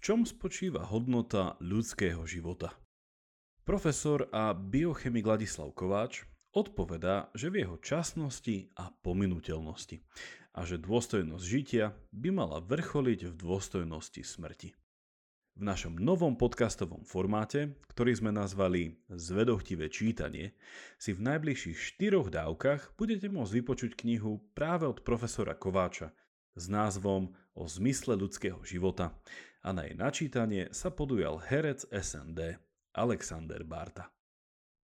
čom spočíva hodnota ľudského života? Profesor a biochemik Ladislav Kováč odpovedá, že v jeho časnosti a pominuteľnosti a že dôstojnosť žitia by mala vrcholiť v dôstojnosti smrti. V našom novom podcastovom formáte, ktorý sme nazvali Zvedochtivé čítanie, si v najbližších štyroch dávkach budete môcť vypočuť knihu práve od profesora Kováča s názvom O zmysle ľudského života a na jej načítanie sa podujal herec SND Alexander Barta.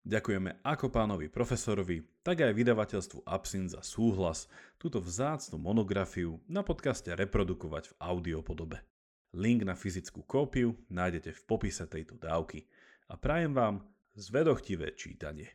Ďakujeme ako pánovi profesorovi, tak aj vydavateľstvu Absint za súhlas túto vzácnu monografiu na podcaste reprodukovať v audiopodobe. Link na fyzickú kópiu nájdete v popise tejto dávky a prajem vám zvedochtivé čítanie.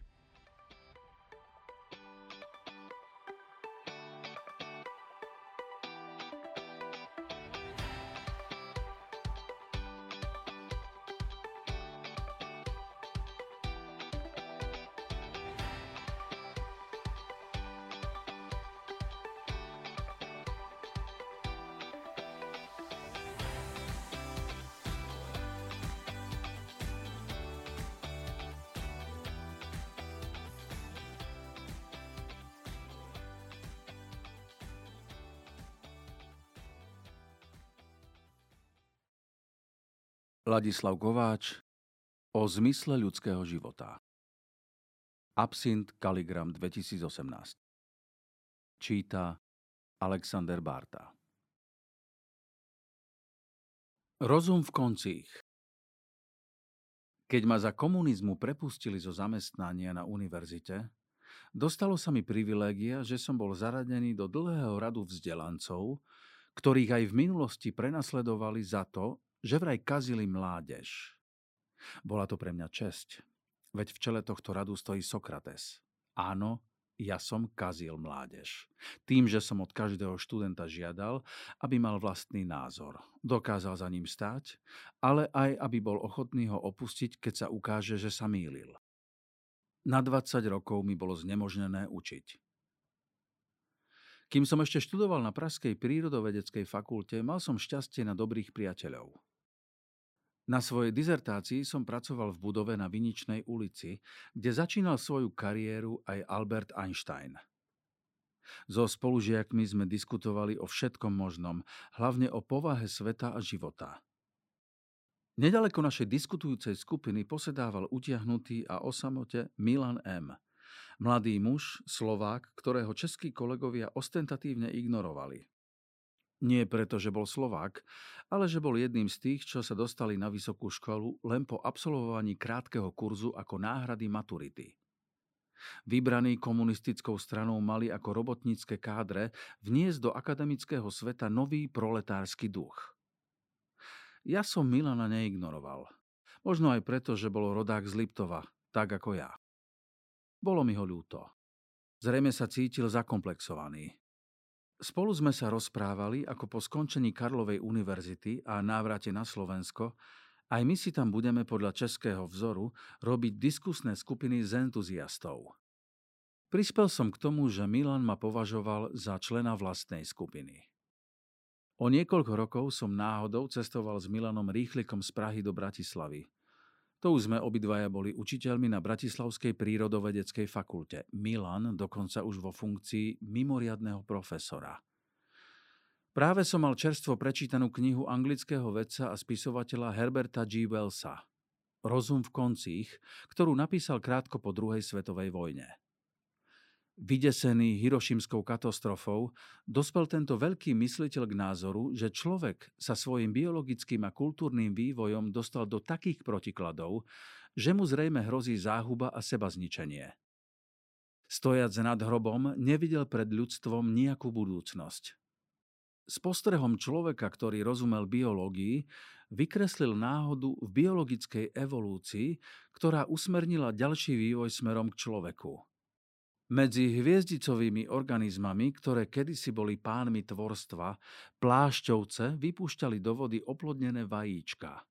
Ladislav Kováč o zmysle ľudského života. Absint Kaligram 2018 Číta Alexander Barta. Rozum v koncích. Keď ma za komunizmu prepustili zo zamestnania na univerzite, dostalo sa mi privilégia, že som bol zaradený do dlhého radu vzdelancov, ktorých aj v minulosti prenasledovali za to, že vraj kazili mládež. Bola to pre mňa česť, veď v čele tohto radu stojí Sokrates. Áno, ja som kazil mládež. Tým, že som od každého študenta žiadal, aby mal vlastný názor. Dokázal za ním stáť, ale aj aby bol ochotný ho opustiť, keď sa ukáže, že sa mýlil. Na 20 rokov mi bolo znemožnené učiť. Kým som ešte študoval na Pražskej prírodovedeckej fakulte, mal som šťastie na dobrých priateľov. Na svojej dizertácii som pracoval v budove na Viničnej ulici, kde začínal svoju kariéru aj Albert Einstein. So spolužiakmi sme diskutovali o všetkom možnom, hlavne o povahe sveta a života. Nedaleko našej diskutujúcej skupiny posedával utiahnutý a o samote Milan M., mladý muž, Slovák, ktorého českí kolegovia ostentatívne ignorovali. Nie preto, že bol Slovák, ale že bol jedným z tých, čo sa dostali na vysokú školu len po absolvovaní krátkeho kurzu ako náhrady maturity. Vybraní komunistickou stranou mali ako robotnícke kádre vniesť do akademického sveta nový proletársky duch. Ja som Milana neignoroval. Možno aj preto, že bol rodák z Liptova, tak ako ja. Bolo mi ho ľúto. Zrejme sa cítil zakomplexovaný. Spolu sme sa rozprávali, ako po skončení Karlovej univerzity a návrate na Slovensko, aj my si tam budeme podľa českého vzoru robiť diskusné skupiny z entuziastov. Prispel som k tomu, že Milan ma považoval za člena vlastnej skupiny. O niekoľko rokov som náhodou cestoval s Milanom Rýchlikom z Prahy do Bratislavy. To už sme obidvaja boli učiteľmi na Bratislavskej prírodovedeckej fakulte. Milan dokonca už vo funkcii mimoriadného profesora. Práve som mal čerstvo prečítanú knihu anglického vedca a spisovateľa Herberta G. Wellsa Rozum v koncích, ktorú napísal krátko po druhej svetovej vojne. Vydesený hirošimskou katastrofou, dospel tento veľký mysliteľ k názoru, že človek sa svojim biologickým a kultúrnym vývojom dostal do takých protikladov, že mu zrejme hrozí záhuba a seba zničenie. Stojac nad hrobom, nevidel pred ľudstvom nejakú budúcnosť. S postrehom človeka, ktorý rozumel biológii, vykreslil náhodu v biologickej evolúcii, ktorá usmernila ďalší vývoj smerom k človeku – medzi hviezdicovými organizmami, ktoré kedysi boli pánmi tvorstva, plášťovce vypúšťali do vody oplodnené vajíčka.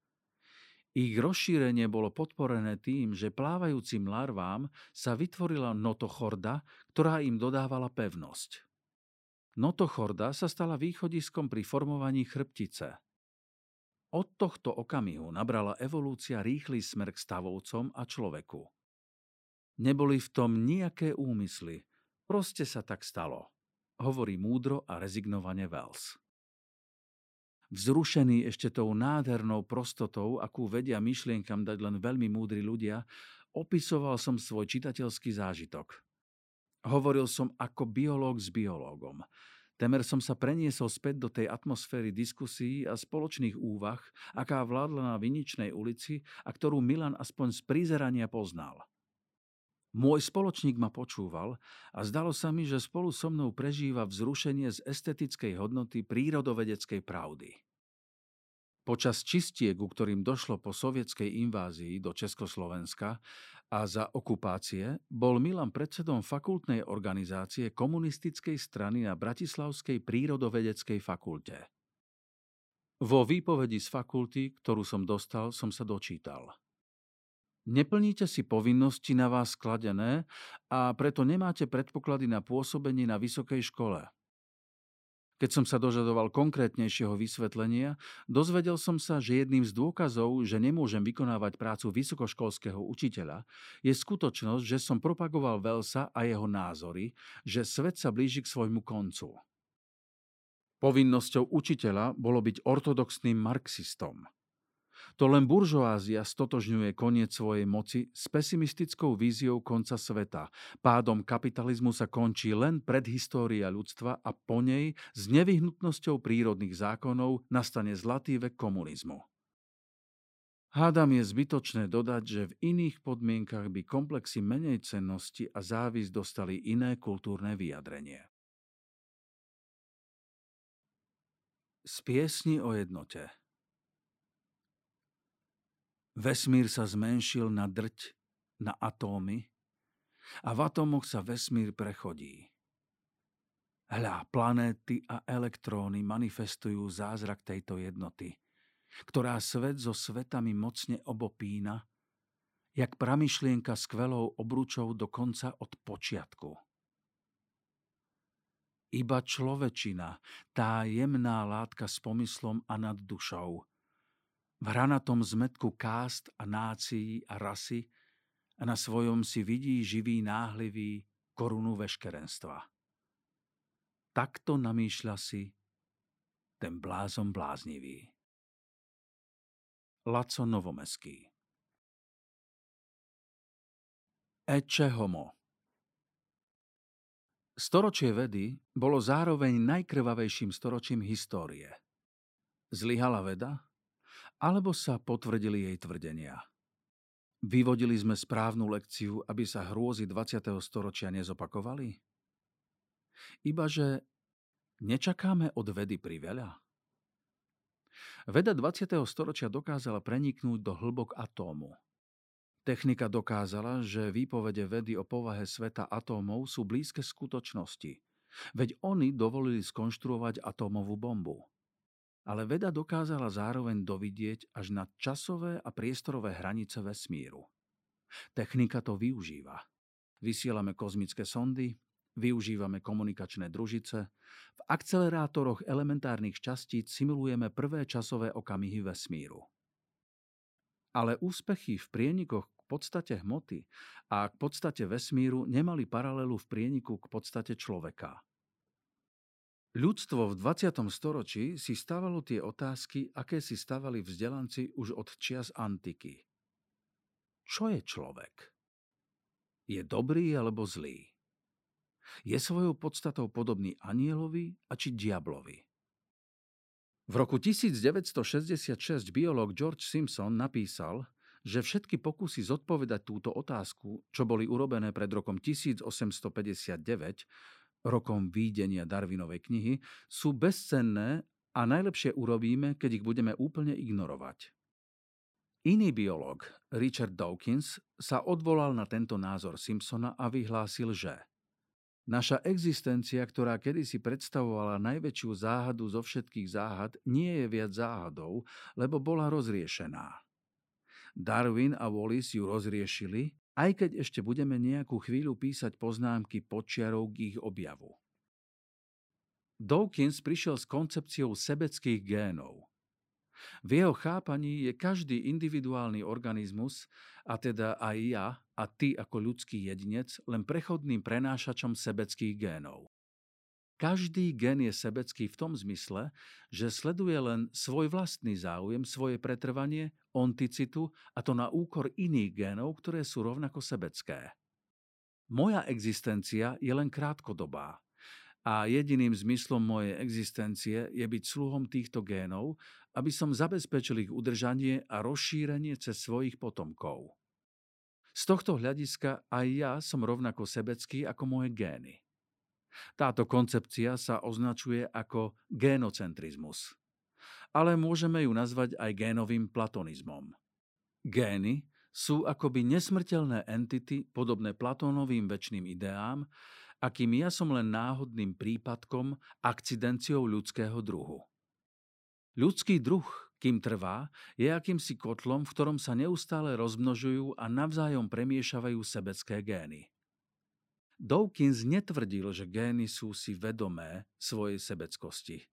Ich rozšírenie bolo podporené tým, že plávajúcim larvám sa vytvorila notochorda, ktorá im dodávala pevnosť. Notochorda sa stala východiskom pri formovaní chrbtice. Od tohto okamihu nabrala evolúcia rýchly smer k stavovcom a človeku. Neboli v tom nejaké úmysly, proste sa tak stalo, hovorí múdro a rezignovane Wells. Vzrušený ešte tou nádhernou prostotou, akú vedia myšlienkam dať len veľmi múdri ľudia, opisoval som svoj čitateľský zážitok. Hovoril som ako biológ s biológom. Temer som sa preniesol späť do tej atmosféry diskusí a spoločných úvah, aká vládla na Viničnej ulici a ktorú Milan aspoň z prizerania poznal. Môj spoločník ma počúval a zdalo sa mi, že spolu so mnou prežíva vzrušenie z estetickej hodnoty prírodovedeckej pravdy. Počas čistiek, ku ktorým došlo po sovietskej invázii do Československa, a za okupácie bol Milan predsedom fakultnej organizácie komunistickej strany na Bratislavskej prírodovedeckej fakulte. Vo výpovedi z fakulty, ktorú som dostal, som sa dočítal. Neplníte si povinnosti na vás skladené a preto nemáte predpoklady na pôsobenie na vysokej škole. Keď som sa dožadoval konkrétnejšieho vysvetlenia, dozvedel som sa, že jedným z dôkazov, že nemôžem vykonávať prácu vysokoškolského učiteľa, je skutočnosť, že som propagoval Velsa a jeho názory, že svet sa blíži k svojmu koncu. Povinnosťou učiteľa bolo byť ortodoxným marxistom – to len buržoázia stotožňuje koniec svojej moci s pesimistickou víziou konca sveta. Pádom kapitalizmu sa končí len predhistória ľudstva a po nej s nevyhnutnosťou prírodných zákonov nastane zlatý vek komunizmu. Hádam je zbytočné dodať, že v iných podmienkach by komplexy menej cennosti a závisť dostali iné kultúrne vyjadrenie. Z piesni o jednote Vesmír sa zmenšil na drť, na atómy a v atómoch sa vesmír prechodí. Hľa, planéty a elektróny manifestujú zázrak tejto jednoty, ktorá svet so svetami mocne obopína, jak pramyšlienka skvelou obručou dokonca od počiatku. Iba človečina, tá jemná látka s pomyslom a nad dušou, v hranatom zmetku kást a nácií a rasy a na svojom si vidí živý náhlivý korunu veškerenstva. Takto namýšľa si ten blázon bláznivý. Laco Novomeský Eče homo Storočie vedy bolo zároveň najkrvavejším storočím histórie. Zlyhala veda alebo sa potvrdili jej tvrdenia. Vyvodili sme správnu lekciu, aby sa hrôzy 20. storočia nezopakovali? Ibaže nečakáme od vedy priveľa? Veda 20. storočia dokázala preniknúť do hlbok atómu. Technika dokázala, že výpovede vedy o povahe sveta atómov sú blízke skutočnosti, veď oni dovolili skonštruovať atómovú bombu ale veda dokázala zároveň dovidieť až na časové a priestorové hranice vesmíru. Technika to využíva. Vysielame kozmické sondy, využívame komunikačné družice, v akcelerátoroch elementárnych častíc simulujeme prvé časové okamihy vesmíru. Ale úspechy v prienikoch k podstate hmoty a k podstate vesmíru nemali paralelu v prieniku k podstate človeka – Ľudstvo v 20. storočí si stávalo tie otázky, aké si stávali vzdelanci už od čias antiky. Čo je človek? Je dobrý alebo zlý? Je svojou podstatou podobný anielovi a či diablovi? V roku 1966 biológ George Simpson napísal, že všetky pokusy zodpovedať túto otázku, čo boli urobené pred rokom 1859, rokom výdenia Darwinovej knihy, sú bezcenné a najlepšie urobíme, keď ich budeme úplne ignorovať. Iný biológ, Richard Dawkins, sa odvolal na tento názor Simpsona a vyhlásil, že Naša existencia, ktorá kedysi predstavovala najväčšiu záhadu zo všetkých záhad, nie je viac záhadou, lebo bola rozriešená. Darwin a Wallis ju rozriešili aj keď ešte budeme nejakú chvíľu písať poznámky počiarov k ich objavu. Dawkins prišiel s koncepciou sebeckých génov. V jeho chápaní je každý individuálny organizmus, a teda aj ja a ty ako ľudský jedinec, len prechodným prenášačom sebeckých génov. Každý gen je sebecký v tom zmysle, že sleduje len svoj vlastný záujem, svoje pretrvanie, onticitu a to na úkor iných génov, ktoré sú rovnako sebecké. Moja existencia je len krátkodobá a jediným zmyslom mojej existencie je byť sluhom týchto génov, aby som zabezpečil ich udržanie a rozšírenie cez svojich potomkov. Z tohto hľadiska aj ja som rovnako sebecký ako moje gény. Táto koncepcia sa označuje ako génocentrizmus. Ale môžeme ju nazvať aj génovým platonizmom. Gény sú akoby nesmrteľné entity podobné Platónovým väčšným ideám, akým ja som len náhodným prípadkom, akcidenciou ľudského druhu. Ľudský druh, kým trvá, je akýmsi kotlom, v ktorom sa neustále rozmnožujú a navzájom premiešavajú sebecké gény. Dawkins netvrdil, že gény sú si vedomé svojej sebeckosti.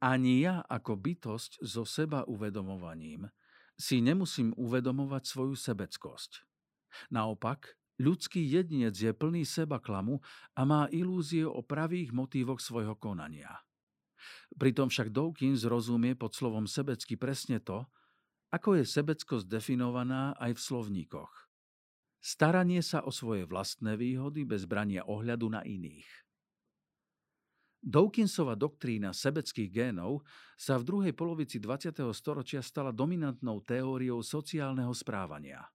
Ani ja ako bytosť so seba uvedomovaním si nemusím uvedomovať svoju sebeckosť. Naopak, Ľudský jedinec je plný seba klamu a má ilúzie o pravých motívoch svojho konania. Pritom však Dawkins rozumie pod slovom sebecky presne to, ako je sebeckosť definovaná aj v slovníkoch. Staranie sa o svoje vlastné výhody bez brania ohľadu na iných. Dawkinsova doktrína sebeckých génov sa v druhej polovici 20. storočia stala dominantnou teóriou sociálneho správania –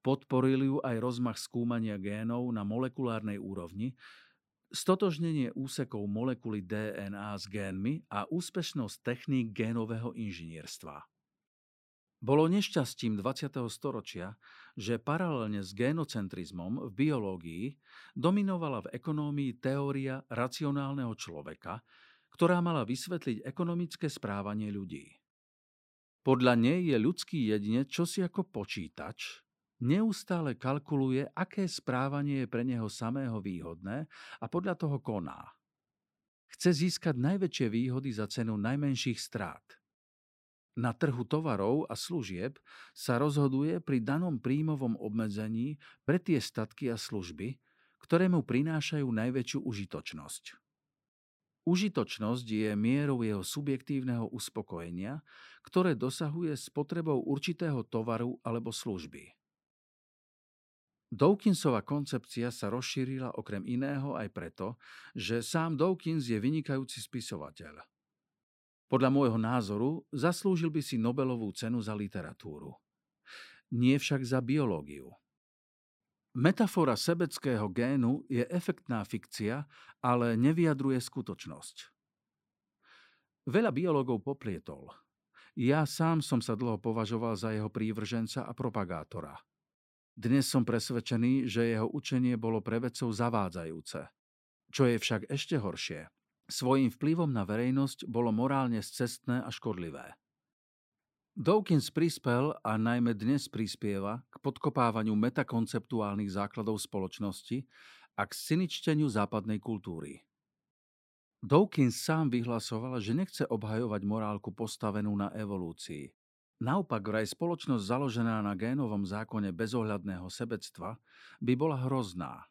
Podporil ju aj rozmach skúmania génov na molekulárnej úrovni, stotožnenie úsekov molekuly DNA s génmi a úspešnosť techník génového inžinierstva. Bolo nešťastím 20. storočia, že paralelne s génocentrizmom v biológii dominovala v ekonómii teória racionálneho človeka, ktorá mala vysvetliť ekonomické správanie ľudí. Podľa nej je ľudský jedinec čosi ako počítač, neustále kalkuluje, aké správanie je pre neho samého výhodné a podľa toho koná. Chce získať najväčšie výhody za cenu najmenších strát. Na trhu tovarov a služieb sa rozhoduje pri danom príjmovom obmedzení pre tie statky a služby, ktoré mu prinášajú najväčšiu užitočnosť. Užitočnosť je mierou jeho subjektívneho uspokojenia, ktoré dosahuje s potrebou určitého tovaru alebo služby. Dawkinsova koncepcia sa rozšírila okrem iného aj preto, že sám Dawkins je vynikajúci spisovateľ. Podľa môjho názoru zaslúžil by si Nobelovú cenu za literatúru. Nie však za biológiu. Metafora sebeckého génu je efektná fikcia, ale nevyjadruje skutočnosť. Veľa biológov poplietol. Ja sám som sa dlho považoval za jeho prívrženca a propagátora – dnes som presvedčený, že jeho učenie bolo pre vedcov zavádzajúce. Čo je však ešte horšie, svojím vplyvom na verejnosť bolo morálne scestné a škodlivé. Dawkins prispel a najmä dnes prispieva k podkopávaniu metakonceptuálnych základov spoločnosti a k syničteniu západnej kultúry. Dawkins sám vyhlasoval, že nechce obhajovať morálku postavenú na evolúcii. Naopak vraj spoločnosť založená na génovom zákone bezohľadného sebectva by bola hrozná.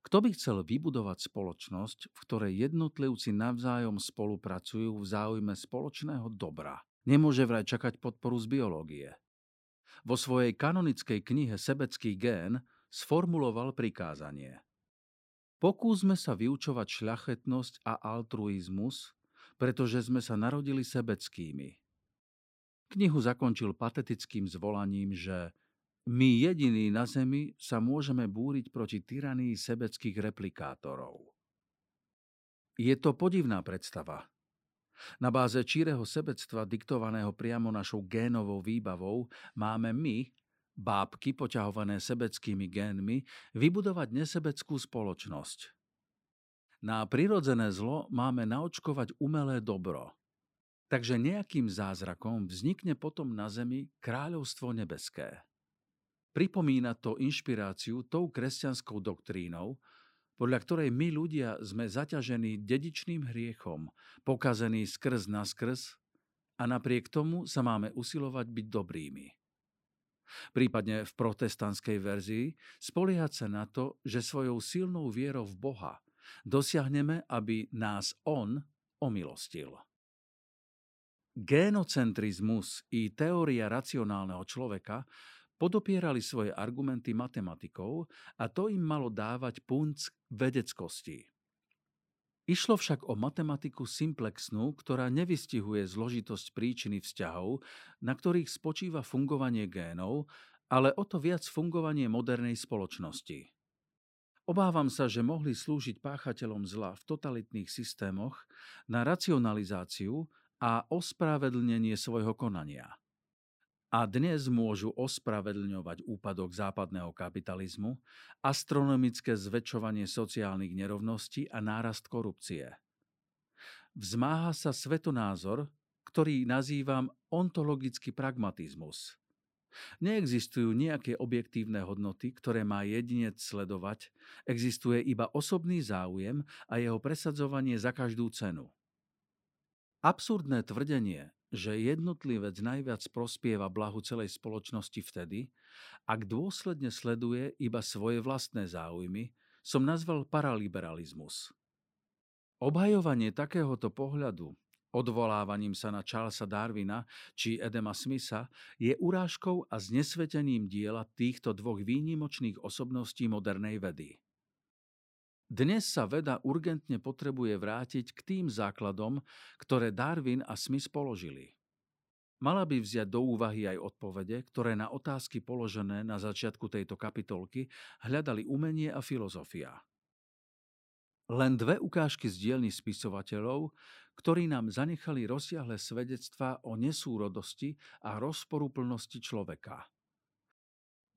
Kto by chcel vybudovať spoločnosť, v ktorej jednotlivci navzájom spolupracujú v záujme spoločného dobra, nemôže vraj čakať podporu z biológie. Vo svojej kanonickej knihe Sebecký gén sformuloval prikázanie. Pokúsme sa vyučovať šľachetnosť a altruizmus, pretože sme sa narodili sebeckými – Knihu zakončil patetickým zvolaním, že my jediní na Zemi sa môžeme búriť proti tyranii sebeckých replikátorov. Je to podivná predstava. Na báze číreho sebectva diktovaného priamo našou génovou výbavou máme my, bábky poťahované sebeckými génmi, vybudovať nesebeckú spoločnosť. Na prirodzené zlo máme naočkovať umelé dobro – Takže nejakým zázrakom vznikne potom na zemi kráľovstvo nebeské. Pripomína to inšpiráciu tou kresťanskou doktrínou, podľa ktorej my ľudia sme zaťažení dedičným hriechom, pokazení skrz na skrz a napriek tomu sa máme usilovať byť dobrými. Prípadne v protestantskej verzii spoliehať sa na to, že svojou silnou vierou v Boha dosiahneme, aby nás On omilostil. Génocentrizmus i teória racionálneho človeka podopierali svoje argumenty matematikou a to im malo dávať punc vedeckosti. Išlo však o matematiku simplexnú, ktorá nevystihuje zložitosť príčiny vzťahov, na ktorých spočíva fungovanie génov, ale o to viac fungovanie modernej spoločnosti. Obávam sa, že mohli slúžiť páchateľom zla v totalitných systémoch na racionalizáciu a ospravedlnenie svojho konania a dnes môžu ospravedlňovať úpadok západného kapitalizmu, astronomické zväčšovanie sociálnych nerovností a nárast korupcie. Vzmáha sa svetonázor, ktorý nazývam ontologický pragmatizmus. Neexistujú nejaké objektívne hodnoty, ktoré má jedinec sledovať, existuje iba osobný záujem a jeho presadzovanie za každú cenu. Absurdné tvrdenie, že jednotlivec najviac prospieva blahu celej spoločnosti vtedy, ak dôsledne sleduje iba svoje vlastné záujmy, som nazval paraliberalizmus. Obhajovanie takéhoto pohľadu, odvolávaním sa na Charlesa Darwina či Edema Smitha, je urážkou a znesvetením diela týchto dvoch výnimočných osobností modernej vedy. Dnes sa veda urgentne potrebuje vrátiť k tým základom, ktoré Darwin a Smith položili. Mala by vziať do úvahy aj odpovede, ktoré na otázky položené na začiatku tejto kapitolky hľadali umenie a filozofia. Len dve ukážky z dielny spisovateľov, ktorí nám zanechali rozsiahle svedectvá o nesúrodosti a rozporúplnosti človeka.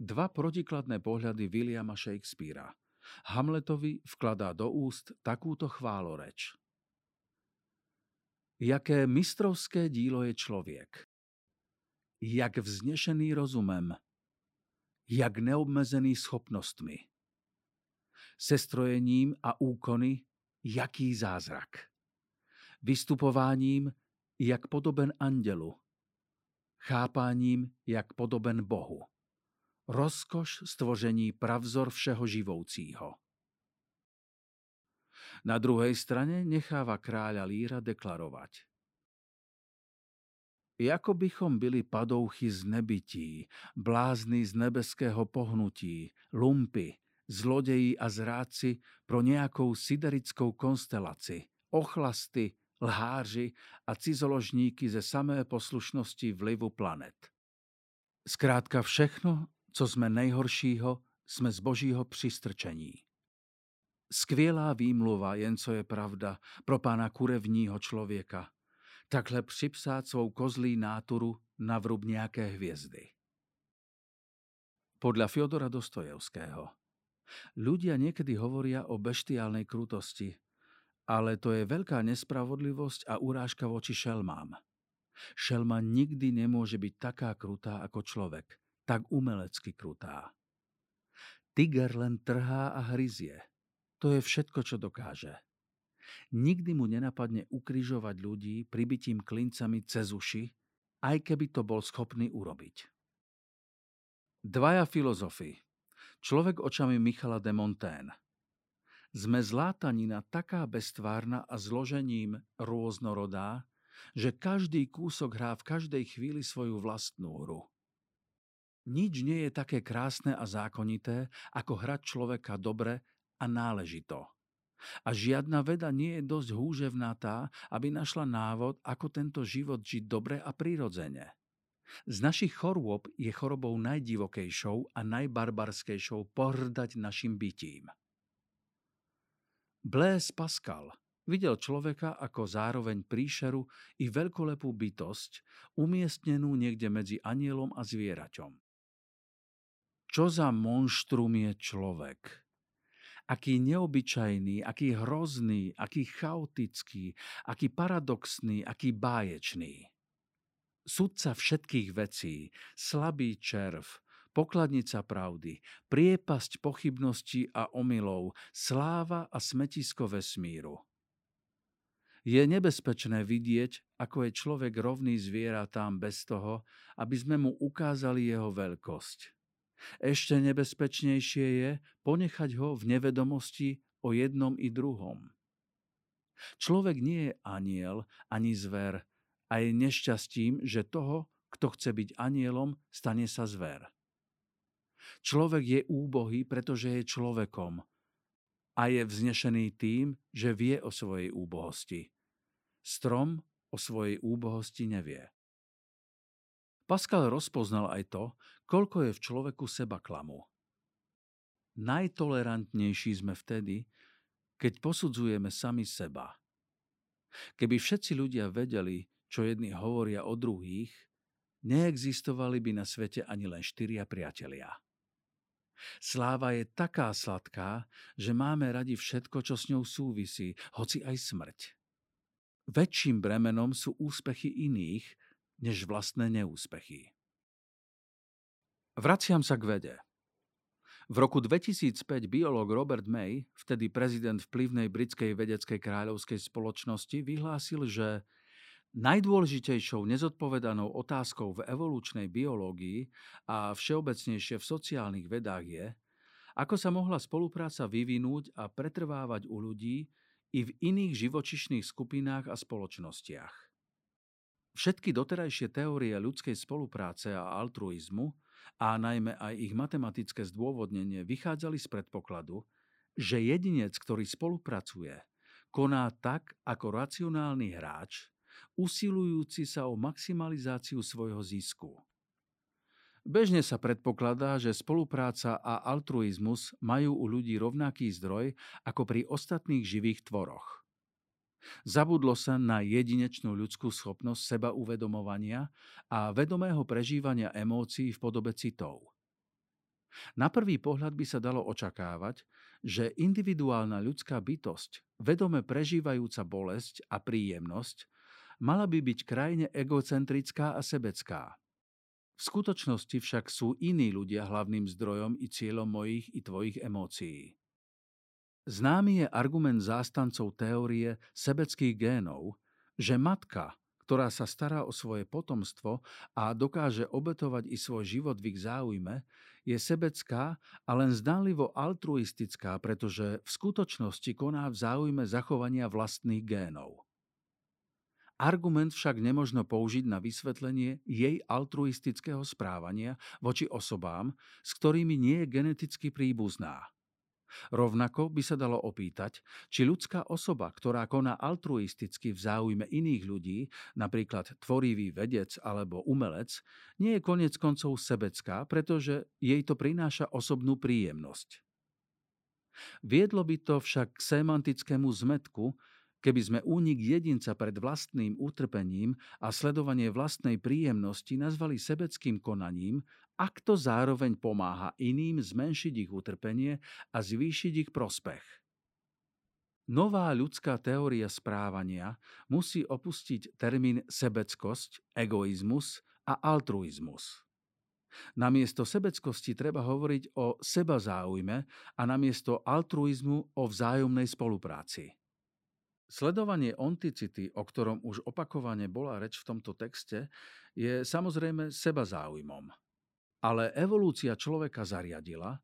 Dva protikladné pohľady Williama Shakespearea – Hamletovi vkladá do úst takúto chváloreč. Jaké mistrovské dílo je člověk. Jak vznešený rozumem. Jak neobmezený schopnostmi. Sestrojením a úkony, jaký zázrak. Vystupováním, jak podoben andelu. Chápáním, jak podoben Bohu rozkoš stvoření pravzor všeho živoucího. Na druhej strane necháva kráľa Líra deklarovať. Jako bychom byli padouchy z nebytí, blázni z nebeského pohnutí, lumpy, zlodeji a zráci pro nejakou siderickou konstelaci, ochlasty, lháři a cizoložníky ze samé poslušnosti vlivu planet. Zkrátka všechno, co sme nejhoršího, sme z Božího přistrčení. Skvělá výmluva, jen co je pravda, pro pána kurevního člověka. Takhle připsát svou kozlí náturu na vrub nějaké hviezdy. Podľa Fyodora Dostojevského. Ľudia niekedy hovoria o beštiálnej krutosti, ale to je veľká nespravodlivosť a urážka voči šelmám. Šelma nikdy nemôže byť taká krutá ako človek – tak umelecky krutá. Tiger len trhá a hryzie. To je všetko, čo dokáže. Nikdy mu nenapadne ukrižovať ľudí pribitím klincami cez uši, aj keby to bol schopný urobiť. Dvaja filozofi. Človek očami Michala de Montaigne. Sme zlátanina taká bestvárna a zložením rôznorodá, že každý kúsok hrá v každej chvíli svoju vlastnú hru. Nič nie je také krásne a zákonité, ako hrať človeka dobre a náležito. A žiadna veda nie je dosť húževná tá, aby našla návod, ako tento život žiť dobre a prirodzene. Z našich chorôb je chorobou najdivokejšou a najbarbarskejšou pohrdať našim bytím. Blaise Pascal videl človeka ako zároveň príšeru i veľkolepú bytosť, umiestnenú niekde medzi anielom a zvieraťom. Čo za monštrum je človek? Aký neobyčajný, aký hrozný, aký chaotický, aký paradoxný, aký báječný. Sudca všetkých vecí, slabý červ, pokladnica pravdy, priepasť pochybností a omylov, sláva a smetisko vesmíru. Je nebezpečné vidieť, ako je človek rovný zvieratám bez toho, aby sme mu ukázali jeho veľkosť. Ešte nebezpečnejšie je ponechať ho v nevedomosti o jednom i druhom. Človek nie je aniel ani zver a je nešťastím, že toho, kto chce byť anielom, stane sa zver. Človek je úbohý, pretože je človekom a je vznešený tým, že vie o svojej úbohosti. Strom o svojej úbohosti nevie. Pascal rozpoznal aj to, koľko je v človeku seba klamu. Najtolerantnejší sme vtedy, keď posudzujeme sami seba. Keby všetci ľudia vedeli, čo jedni hovoria o druhých, neexistovali by na svete ani len štyria priatelia. Sláva je taká sladká, že máme radi všetko, čo s ňou súvisí, hoci aj smrť. Väčším bremenom sú úspechy iných, než vlastné neúspechy. Vraciam sa k vede. V roku 2005 biológ Robert May, vtedy prezident vplyvnej britskej vedeckej kráľovskej spoločnosti, vyhlásil, že najdôležitejšou nezodpovedanou otázkou v evolučnej biológii a všeobecnejšie v sociálnych vedách je, ako sa mohla spolupráca vyvinúť a pretrvávať u ľudí i v iných živočišných skupinách a spoločnostiach. Všetky doterajšie teórie ľudskej spolupráce a altruizmu a najmä aj ich matematické zdôvodnenie vychádzali z predpokladu, že jedinec, ktorý spolupracuje, koná tak ako racionálny hráč, usilujúci sa o maximalizáciu svojho zisku. Bežne sa predpokladá, že spolupráca a altruizmus majú u ľudí rovnaký zdroj ako pri ostatných živých tvoroch. Zabudlo sa na jedinečnú ľudskú schopnosť seba uvedomovania a vedomého prežívania emócií v podobe citov. Na prvý pohľad by sa dalo očakávať, že individuálna ľudská bytosť, vedome prežívajúca bolesť a príjemnosť, mala by byť krajne egocentrická a sebecká. V skutočnosti však sú iní ľudia hlavným zdrojom i cieľom mojich i tvojich emócií. Známy je argument zástancov teórie sebeckých génov, že matka, ktorá sa stará o svoje potomstvo a dokáže obetovať i svoj život v ich záujme, je sebecká a len zdánlivo altruistická, pretože v skutočnosti koná v záujme zachovania vlastných génov. Argument však nemožno použiť na vysvetlenie jej altruistického správania voči osobám, s ktorými nie je geneticky príbuzná. Rovnako by sa dalo opýtať, či ľudská osoba, ktorá koná altruisticky v záujme iných ľudí, napríklad tvorivý vedec alebo umelec, nie je konec koncov sebecká, pretože jej to prináša osobnú príjemnosť. Viedlo by to však k semantickému zmetku, keby sme únik jedinca pred vlastným utrpením a sledovanie vlastnej príjemnosti nazvali sebeckým konaním ak to zároveň pomáha iným zmenšiť ich utrpenie a zvýšiť ich prospech. Nová ľudská teória správania musí opustiť termín sebeckosť, egoizmus a altruizmus. Namiesto sebeckosti treba hovoriť o seba záujme a namiesto altruizmu o vzájomnej spolupráci. Sledovanie onticity, o ktorom už opakovane bola reč v tomto texte, je samozrejme seba záujmom. Ale evolúcia človeka zariadila,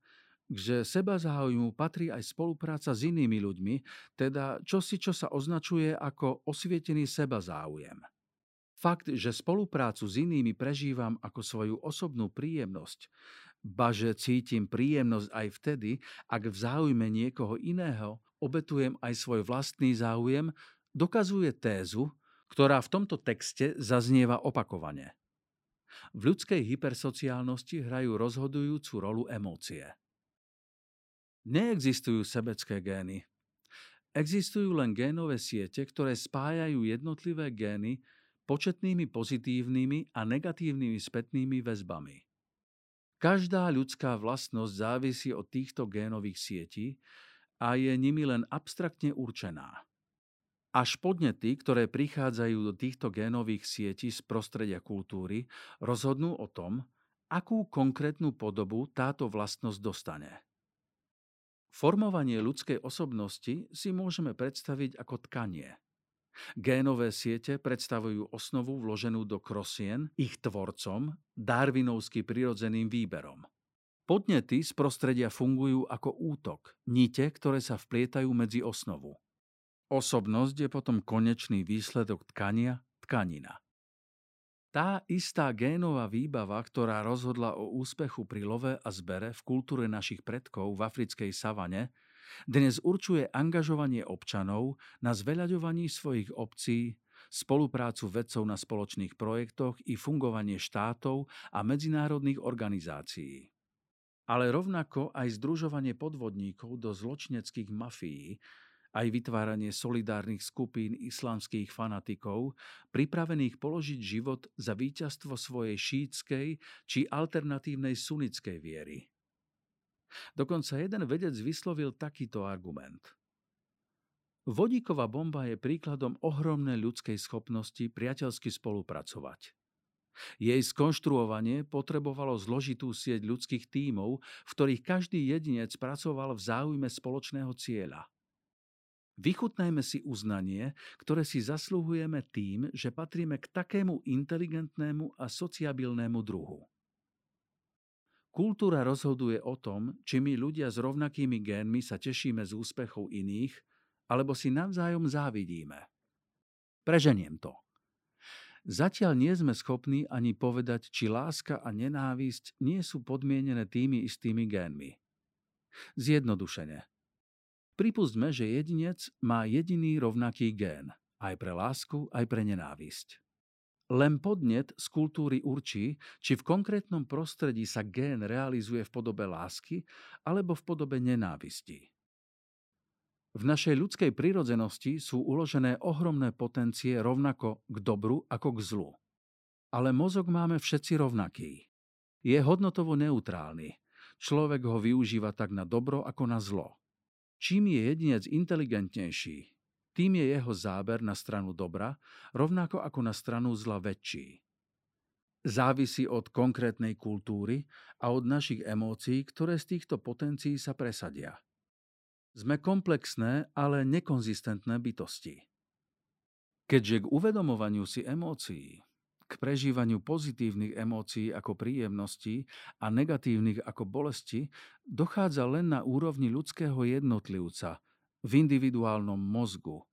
že seba záujmu patrí aj spolupráca s inými ľuďmi, teda čosi, čo sa označuje ako osvietený seba záujem. Fakt, že spoluprácu s inými prežívam ako svoju osobnú príjemnosť, ba že cítim príjemnosť aj vtedy, ak v záujme niekoho iného obetujem aj svoj vlastný záujem, dokazuje tézu, ktorá v tomto texte zaznieva opakovane. V ľudskej hypersociálnosti hrajú rozhodujúcu rolu emócie. Neexistujú sebecké gény. Existujú len génové siete, ktoré spájajú jednotlivé gény početnými pozitívnymi a negatívnymi spätnými väzbami. Každá ľudská vlastnosť závisí od týchto génových sietí a je nimi len abstraktne určená. Až podnety, ktoré prichádzajú do týchto génových sietí z prostredia kultúry, rozhodnú o tom, akú konkrétnu podobu táto vlastnosť dostane. Formovanie ľudskej osobnosti si môžeme predstaviť ako tkanie. Génové siete predstavujú osnovu vloženú do krosien ich tvorcom darwinovsky prirodzeným výberom. Podnety z prostredia fungujú ako útok, nite, ktoré sa vplietajú medzi osnovu. Osobnosť je potom konečný výsledok tkania, tkanina. Tá istá génová výbava, ktorá rozhodla o úspechu pri love a zbere v kultúre našich predkov v africkej savane, dnes určuje angažovanie občanov na zveľaďovaní svojich obcí, spoluprácu vedcov na spoločných projektoch i fungovanie štátov a medzinárodných organizácií. Ale rovnako aj združovanie podvodníkov do zločineckých mafií aj vytváranie solidárnych skupín islamských fanatikov, pripravených položiť život za víťazstvo svojej šítskej či alternatívnej sunickej viery. Dokonca jeden vedec vyslovil takýto argument. Vodíková bomba je príkladom ohromnej ľudskej schopnosti priateľsky spolupracovať. Jej skonštruovanie potrebovalo zložitú sieť ľudských tímov, v ktorých každý jedinec pracoval v záujme spoločného cieľa – Vychutnajme si uznanie, ktoré si zasluhujeme tým, že patríme k takému inteligentnému a sociabilnému druhu. Kultúra rozhoduje o tom, či my ľudia s rovnakými génmi sa tešíme z úspechov iných, alebo si navzájom závidíme. Preženiem to. Zatiaľ nie sme schopní ani povedať, či láska a nenávisť nie sú podmienené tými istými génmi. Zjednodušene. Pripustme, že jedinec má jediný rovnaký gén, aj pre lásku, aj pre nenávisť. Len podnet z kultúry určí, či v konkrétnom prostredí sa gén realizuje v podobe lásky alebo v podobe nenávisti. V našej ľudskej prirodzenosti sú uložené ohromné potencie rovnako k dobru ako k zlu. Ale mozog máme všetci rovnaký. Je hodnotovo neutrálny. Človek ho využíva tak na dobro ako na zlo. Čím je jedinec inteligentnejší, tým je jeho záber na stranu dobra, rovnako ako na stranu zla väčší. Závisí od konkrétnej kultúry a od našich emócií, ktoré z týchto potencií sa presadia. Sme komplexné, ale nekonzistentné bytosti. Keďže k uvedomovaniu si emócií k prežívaniu pozitívnych emócií ako príjemnosti a negatívnych ako bolesti dochádza len na úrovni ľudského jednotlivca, v individuálnom mozgu.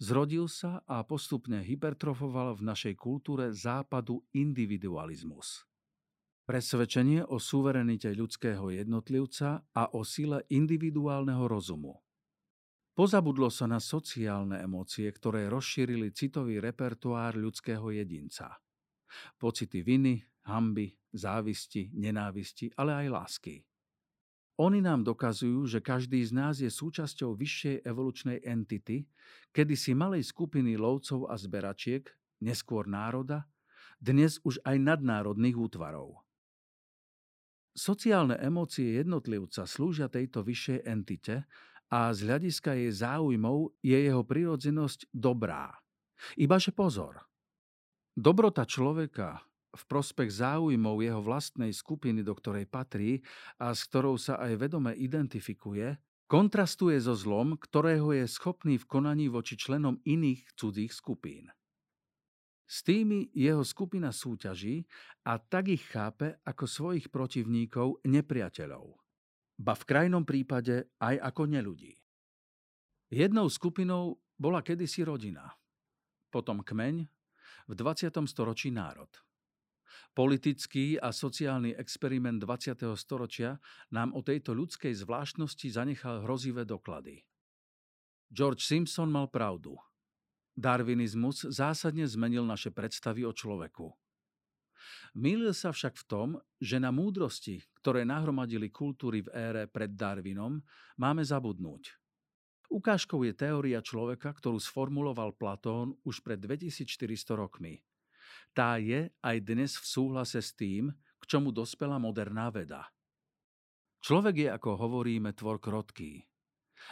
Zrodil sa a postupne hypertrofoval v našej kultúre západu individualizmus. Presvedčenie o suverenite ľudského jednotlivca a o sile individuálneho rozumu. Pozabudlo sa na sociálne emócie, ktoré rozšírili citový repertoár ľudského jedinca pocity viny, hamby, závisti, nenávisti, ale aj lásky. Oni nám dokazujú, že každý z nás je súčasťou vyššej evolučnej entity, kedysi malej skupiny lovcov a zberačiek, neskôr národa, dnes už aj nadnárodných útvarov. Sociálne emócie jednotlivca slúžia tejto vyššej entite a z hľadiska jej záujmov je jeho prirodzenosť dobrá. Ibaže pozor – Dobrota človeka v prospech záujmov jeho vlastnej skupiny, do ktorej patrí a s ktorou sa aj vedome identifikuje, kontrastuje so zlom, ktorého je schopný v konaní voči členom iných cudzích skupín. S tými jeho skupina súťaží a tak ich chápe ako svojich protivníkov, nepriateľov. Ba v krajnom prípade aj ako neludí. Jednou skupinou bola kedysi rodina, potom kmeň, v 20. storočí národ. Politický a sociálny experiment 20. storočia nám o tejto ľudskej zvláštnosti zanechal hrozivé doklady. George Simpson mal pravdu. Darwinizmus zásadne zmenil naše predstavy o človeku. Mýlil sa však v tom, že na múdrosti, ktoré nahromadili kultúry v ére pred Darwinom, máme zabudnúť – Ukážkou je teória človeka, ktorú sformuloval Platón už pred 2400 rokmi. Tá je aj dnes v súhlase s tým, k čomu dospela moderná veda. Človek je, ako hovoríme, tvor krotký.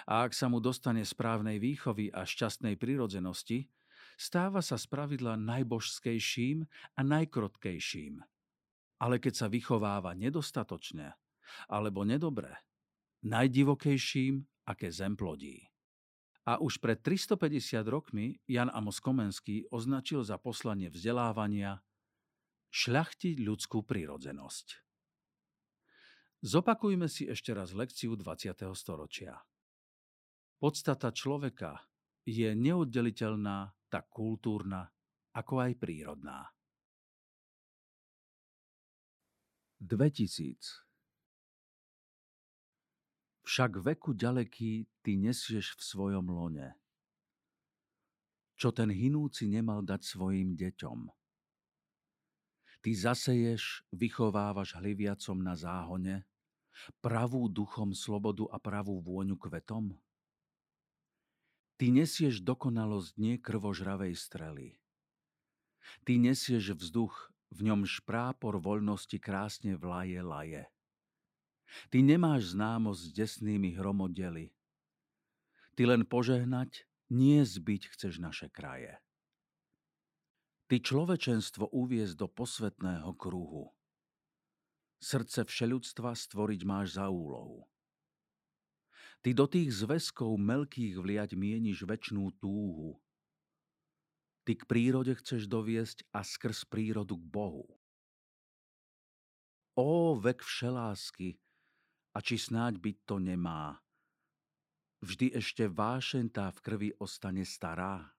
A ak sa mu dostane správnej výchovy a šťastnej prirodzenosti, stáva sa spravidla najbožskejším a najkrotkejším. Ale keď sa vychováva nedostatočne alebo nedobre, najdivokejším, aké zem plodí. A už pred 350 rokmi Jan Amos Komenský označil za poslanie vzdelávania šľachtiť ľudskú prírodzenosť. Zopakujme si ešte raz lekciu 20. storočia. Podstata človeka je neoddeliteľná, tak kultúrna, ako aj prírodná. 2000 však veku ďaleký ty nesieš v svojom lone. Čo ten hinúci nemal dať svojim deťom. Ty zaseješ, vychovávaš hliviacom na záhone, pravú duchom slobodu a pravú vôňu kvetom? Ty nesieš dokonalosť nie krvožravej strely. Ty nesieš vzduch, v ňom šprápor voľnosti krásne vlaje laje. Ty nemáš známosť s desnými hromodeli. Ty len požehnať, nie zbyť chceš naše kraje. Ty človečenstvo uviezť do posvetného kruhu. Srdce všeľudstva stvoriť máš za úlohu. Ty do tých zväzkov melkých vliať mieniš väčšnú túhu. Ty k prírode chceš doviesť a skrz prírodu k Bohu. Ó, vek všelásky, a či snáď byť to nemá. Vždy ešte vášen tá v krvi ostane stará.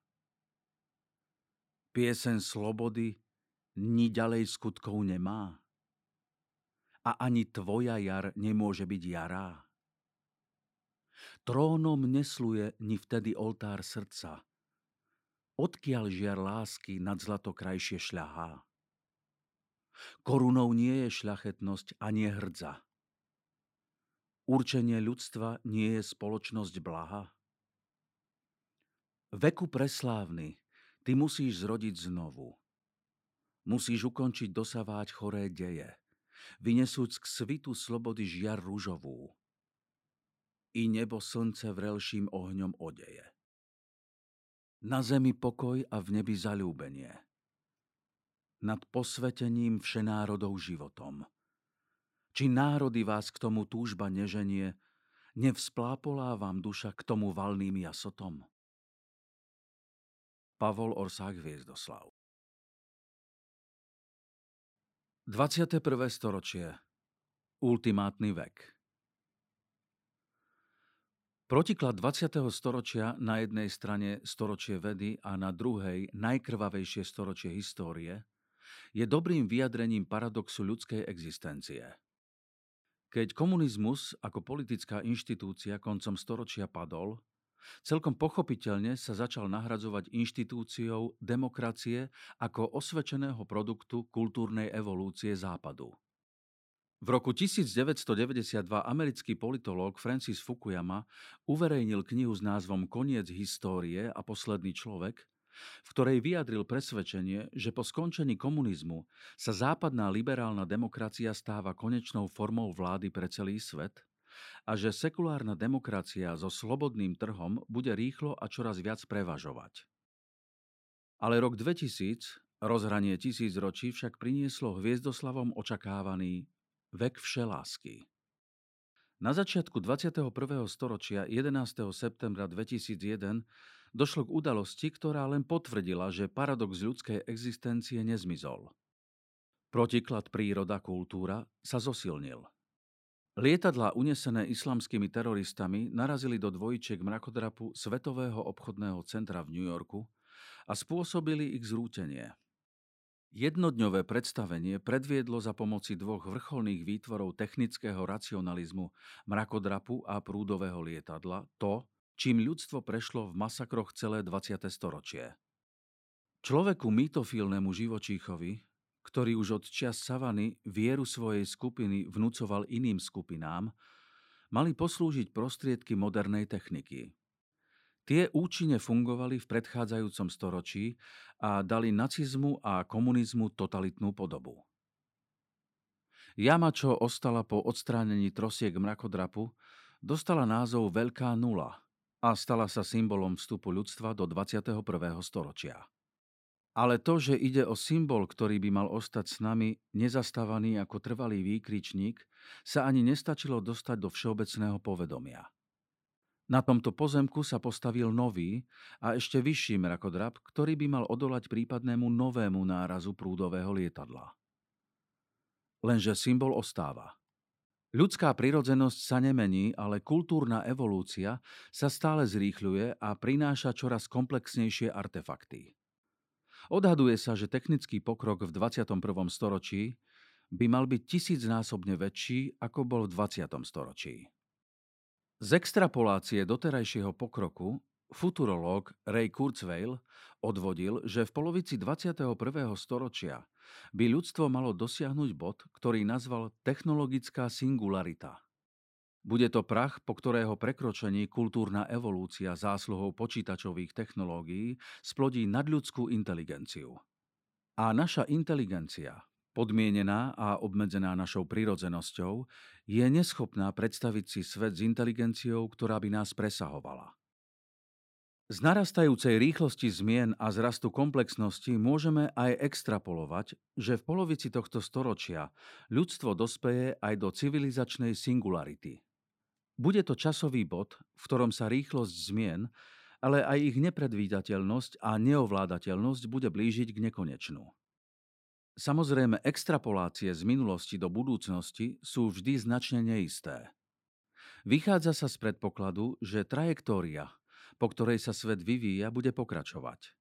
Piesen slobody ni ďalej skutkov nemá. A ani tvoja jar nemôže byť jará. Trónom nesluje ni vtedy oltár srdca, odkiaľ žiar lásky nad zlato krajšie šľahá. Korunou nie je šľachetnosť a nie hrdza. Určenie ľudstva nie je spoločnosť blaha? Veku preslávny, ty musíš zrodiť znovu. Musíš ukončiť dosaváť choré deje, vynesúc k svitu slobody žiar rúžovú. I nebo slnce vrelším ohňom odeje. Na zemi pokoj a v nebi zalúbenie. Nad posvetením všenárodov životom – či národy vás k tomu túžba neženie, nevzplápolá vám duša k tomu valným jasotom? Pavol Orsák Hviezdoslav 21. storočie Ultimátny vek Protiklad 20. storočia na jednej strane storočie vedy a na druhej najkrvavejšie storočie histórie je dobrým vyjadrením paradoxu ľudskej existencie – keď komunizmus ako politická inštitúcia koncom storočia padol, celkom pochopiteľne sa začal nahradzovať inštitúciou demokracie ako osvečeného produktu kultúrnej evolúcie Západu. V roku 1992 americký politológ Francis Fukuyama uverejnil knihu s názvom Koniec histórie a posledný človek, v ktorej vyjadril presvedčenie, že po skončení komunizmu sa západná liberálna demokracia stáva konečnou formou vlády pre celý svet a že sekulárna demokracia so slobodným trhom bude rýchlo a čoraz viac prevažovať. Ale rok 2000, rozhranie tisíc ročí, však prinieslo hviezdoslavom očakávaný vek všelásky. Na začiatku 21. storočia 11. septembra 2001 došlo k udalosti, ktorá len potvrdila, že paradox ľudskej existencie nezmizol. Protiklad príroda-kultúra sa zosilnil. Lietadlá unesené islamskými teroristami narazili do dvojčiek mrakodrapu Svetového obchodného centra v New Yorku a spôsobili ich zrútenie. Jednodňové predstavenie predviedlo za pomoci dvoch vrcholných výtvorov technického racionalizmu mrakodrapu a prúdového lietadla to, čím ľudstvo prešlo v masakroch celé 20. storočie. Človeku mýtofilnému živočíchovi, ktorý už od čias savany vieru svojej skupiny vnúcoval iným skupinám, mali poslúžiť prostriedky modernej techniky. Tie účinne fungovali v predchádzajúcom storočí a dali nacizmu a komunizmu totalitnú podobu. Jama, čo ostala po odstránení trosiek mrakodrapu, dostala názov Veľká nula – a stala sa symbolom vstupu ľudstva do 21. storočia. Ale to, že ide o symbol, ktorý by mal ostať s nami nezastávaný ako trvalý výkričník, sa ani nestačilo dostať do všeobecného povedomia. Na tomto pozemku sa postavil nový a ešte vyšší mrakodrap, ktorý by mal odolať prípadnému novému nárazu prúdového lietadla. Lenže symbol ostáva. Ľudská prirodzenosť sa nemení, ale kultúrna evolúcia sa stále zrýchľuje a prináša čoraz komplexnejšie artefakty. Odhaduje sa, že technický pokrok v 21. storočí by mal byť tisícnásobne väčší, ako bol v 20. storočí. Z extrapolácie doterajšieho pokroku futurológ Ray Kurzweil odvodil, že v polovici 21. storočia by ľudstvo malo dosiahnuť bod, ktorý nazval technologická singularita. Bude to prach, po ktorého prekročení kultúrna evolúcia zásluhou počítačových technológií splodí nadľudskú inteligenciu. A naša inteligencia, podmienená a obmedzená našou prirodzenosťou, je neschopná predstaviť si svet s inteligenciou, ktorá by nás presahovala. Z narastajúcej rýchlosti zmien a zrastu komplexnosti môžeme aj extrapolovať, že v polovici tohto storočia ľudstvo dospeje aj do civilizačnej singularity. Bude to časový bod, v ktorom sa rýchlosť zmien, ale aj ich nepredvídateľnosť a neovládateľnosť bude blížiť k nekonečnú. Samozrejme, extrapolácie z minulosti do budúcnosti sú vždy značne neisté. Vychádza sa z predpokladu, že trajektória, po ktorej sa svet vyvíja, bude pokračovať.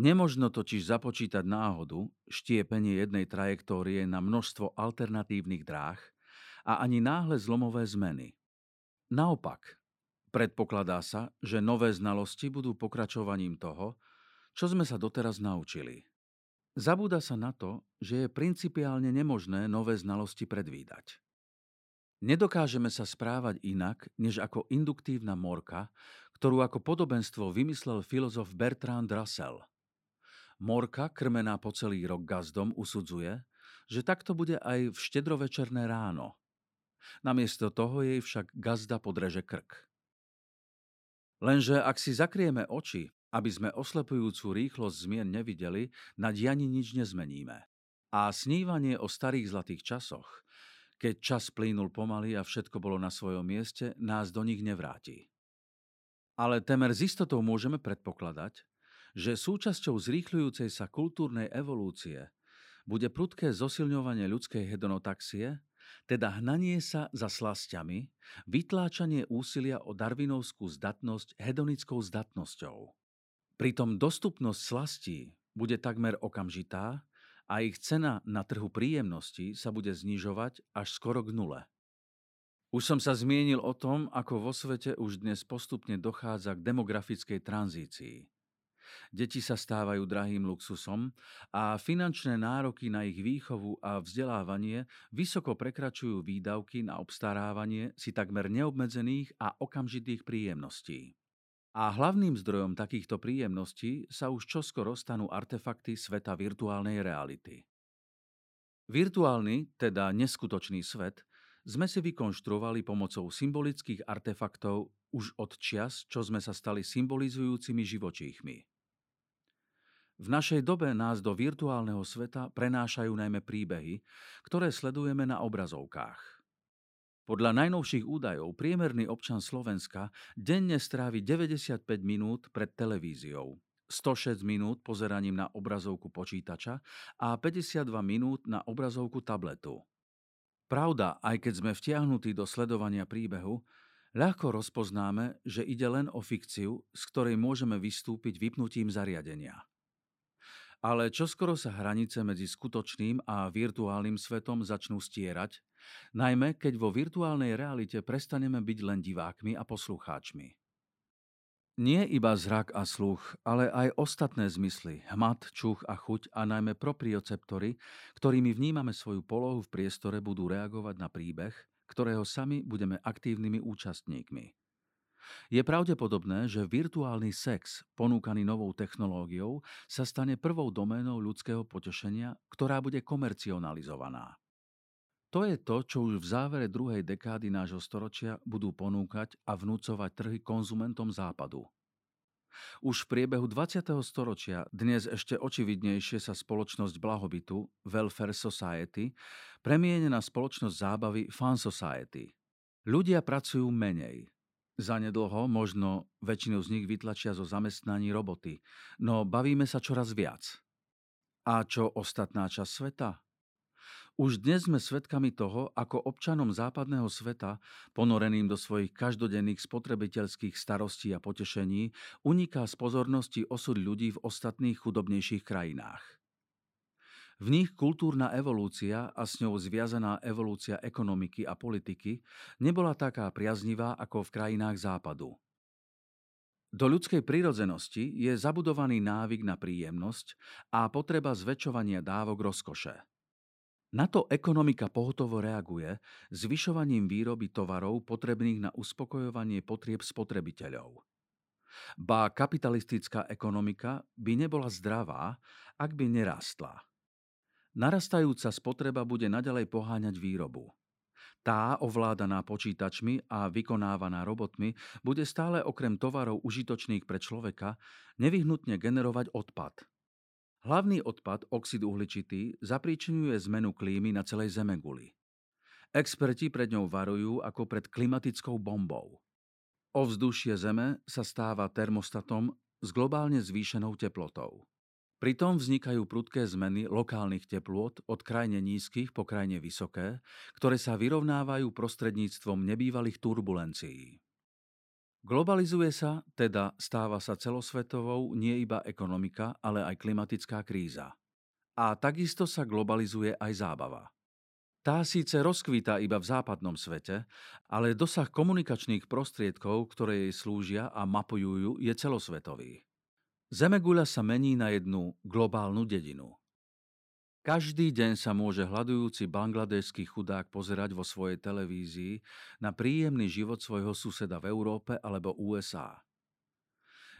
Nemožno totiž započítať náhodu, štiepenie jednej trajektórie na množstvo alternatívnych dráh a ani náhle zlomové zmeny. Naopak, predpokladá sa, že nové znalosti budú pokračovaním toho, čo sme sa doteraz naučili. Zabúda sa na to, že je principiálne nemožné nové znalosti predvídať. Nedokážeme sa správať inak, než ako induktívna morka, ktorú ako podobenstvo vymyslel filozof Bertrand Russell. Morka, krmená po celý rok gazdom, usudzuje, že takto bude aj v štedrovečerné ráno. Namiesto toho jej však gazda podreže krk. Lenže ak si zakrieme oči, aby sme oslepujúcu rýchlosť zmien nevideli, na diani nič nezmeníme. A snívanie o starých zlatých časoch, keď čas plynul pomaly a všetko bolo na svojom mieste, nás do nich nevráti. Ale temer z istotou môžeme predpokladať, že súčasťou zrýchľujúcej sa kultúrnej evolúcie bude prudké zosilňovanie ľudskej hedonotaxie, teda hnanie sa za slasťami, vytláčanie úsilia o darvinovskú zdatnosť hedonickou zdatnosťou. Pritom dostupnosť slastí bude takmer okamžitá a ich cena na trhu príjemnosti sa bude znižovať až skoro k nule. Už som sa zmienil o tom, ako vo svete už dnes postupne dochádza k demografickej tranzícii. Deti sa stávajú drahým luxusom a finančné nároky na ich výchovu a vzdelávanie vysoko prekračujú výdavky na obstarávanie si takmer neobmedzených a okamžitých príjemností. A hlavným zdrojom takýchto príjemností sa už čoskoro stanú artefakty sveta virtuálnej reality. Virtuálny, teda neskutočný svet, sme si vykonštruovali pomocou symbolických artefaktov už od čias, čo sme sa stali symbolizujúcimi živočíchmi. V našej dobe nás do virtuálneho sveta prenášajú najmä príbehy, ktoré sledujeme na obrazovkách. Podľa najnovších údajov priemerný občan Slovenska denne strávi 95 minút pred televíziou, 106 minút pozeraním na obrazovku počítača a 52 minút na obrazovku tabletu. Pravda, aj keď sme vtiahnutí do sledovania príbehu, ľahko rozpoznáme, že ide len o fikciu, z ktorej môžeme vystúpiť vypnutím zariadenia. Ale čoskoro sa hranice medzi skutočným a virtuálnym svetom začnú stierať Najmä, keď vo virtuálnej realite prestaneme byť len divákmi a poslucháčmi. Nie iba zrak a sluch, ale aj ostatné zmysly, hmat, čuch a chuť a najmä proprioceptory, ktorými vnímame svoju polohu v priestore, budú reagovať na príbeh, ktorého sami budeme aktívnymi účastníkmi. Je pravdepodobné, že virtuálny sex, ponúkaný novou technológiou, sa stane prvou doménou ľudského potešenia, ktorá bude komercionalizovaná. To je to, čo už v závere druhej dekády nášho storočia budú ponúkať a vnúcovať trhy konzumentom západu. Už v priebehu 20. storočia dnes ešte očividnejšie sa spoločnosť blahobytu, Welfare Society, premiene na spoločnosť zábavy Fun Society. Ľudia pracujú menej. Zanedlho možno väčšinu z nich vytlačia zo zamestnaní roboty, no bavíme sa čoraz viac. A čo ostatná časť sveta? Už dnes sme svedkami toho, ako občanom západného sveta, ponoreným do svojich každodenných spotrebiteľských starostí a potešení, uniká z pozornosti osud ľudí v ostatných chudobnejších krajinách. V nich kultúrna evolúcia a s ňou zviazaná evolúcia ekonomiky a politiky nebola taká priaznivá ako v krajinách západu. Do ľudskej prírodzenosti je zabudovaný návyk na príjemnosť a potreba zväčšovania dávok rozkoše. Na to ekonomika pohotovo reaguje zvyšovaním výroby tovarov potrebných na uspokojovanie potrieb spotrebiteľov. Ba kapitalistická ekonomika by nebola zdravá, ak by nerástla. Narastajúca spotreba bude naďalej poháňať výrobu. Tá, ovládaná počítačmi a vykonávaná robotmi, bude stále okrem tovarov užitočných pre človeka nevyhnutne generovať odpad. Hlavný odpad, oxid uhličitý, zapríčinuje zmenu klímy na celej Zemeguli. Experti pred ňou varujú ako pred klimatickou bombou. Ovzdušie Zeme sa stáva termostatom s globálne zvýšenou teplotou. Pritom vznikajú prudké zmeny lokálnych teplôt od krajne nízkych po krajne vysoké, ktoré sa vyrovnávajú prostredníctvom nebývalých turbulencií. Globalizuje sa, teda stáva sa celosvetovou nie iba ekonomika, ale aj klimatická kríza. A takisto sa globalizuje aj zábava. Tá síce rozkvíta iba v západnom svete, ale dosah komunikačných prostriedkov, ktoré jej slúžia a mapujú je celosvetový. Zemeguľa sa mení na jednu globálnu dedinu. Každý deň sa môže hľadujúci bangladešský chudák pozerať vo svojej televízii na príjemný život svojho suseda v Európe alebo USA.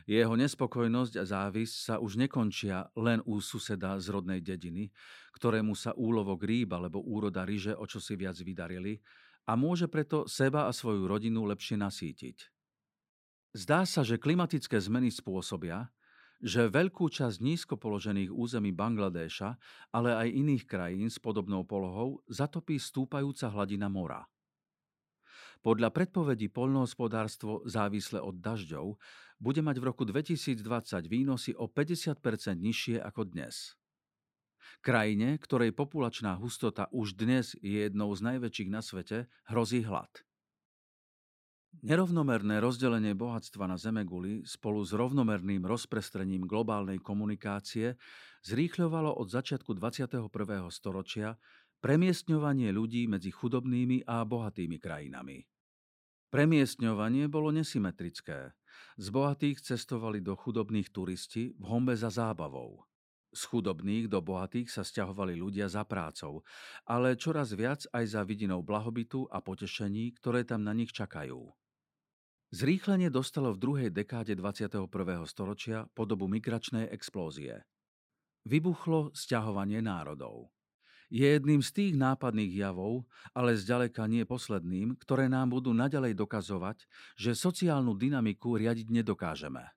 Jeho nespokojnosť a závisť sa už nekončia len u suseda z rodnej dediny, ktorému sa úlovok rýb alebo úroda ryže o čosi viac vydarili a môže preto seba a svoju rodinu lepšie nasítiť. Zdá sa, že klimatické zmeny spôsobia, že veľkú časť nízko položených území Bangladéša, ale aj iných krajín s podobnou polohou zatopí stúpajúca hladina mora. Podľa predpovedí poľnohospodárstvo závisle od dažďov bude mať v roku 2020 výnosy o 50% nižšie ako dnes. Krajine, ktorej populačná hustota už dnes je jednou z najväčších na svete, hrozí hlad. Nerovnomerné rozdelenie bohatstva na Zemeguli spolu s rovnomerným rozprestrením globálnej komunikácie zrýchľovalo od začiatku 21. storočia premiestňovanie ľudí medzi chudobnými a bohatými krajinami. Premiestňovanie bolo nesymetrické. Z bohatých cestovali do chudobných turisti v hombe za zábavou. Z chudobných do bohatých sa stiahovali ľudia za prácou, ale čoraz viac aj za vidinou blahobytu a potešení, ktoré tam na nich čakajú. Zrýchlenie dostalo v druhej dekáde 21. storočia podobu migračnej explózie. Vybuchlo sťahovanie národov. Je jedným z tých nápadných javov, ale zďaleka nie posledným, ktoré nám budú naďalej dokazovať, že sociálnu dynamiku riadiť nedokážeme.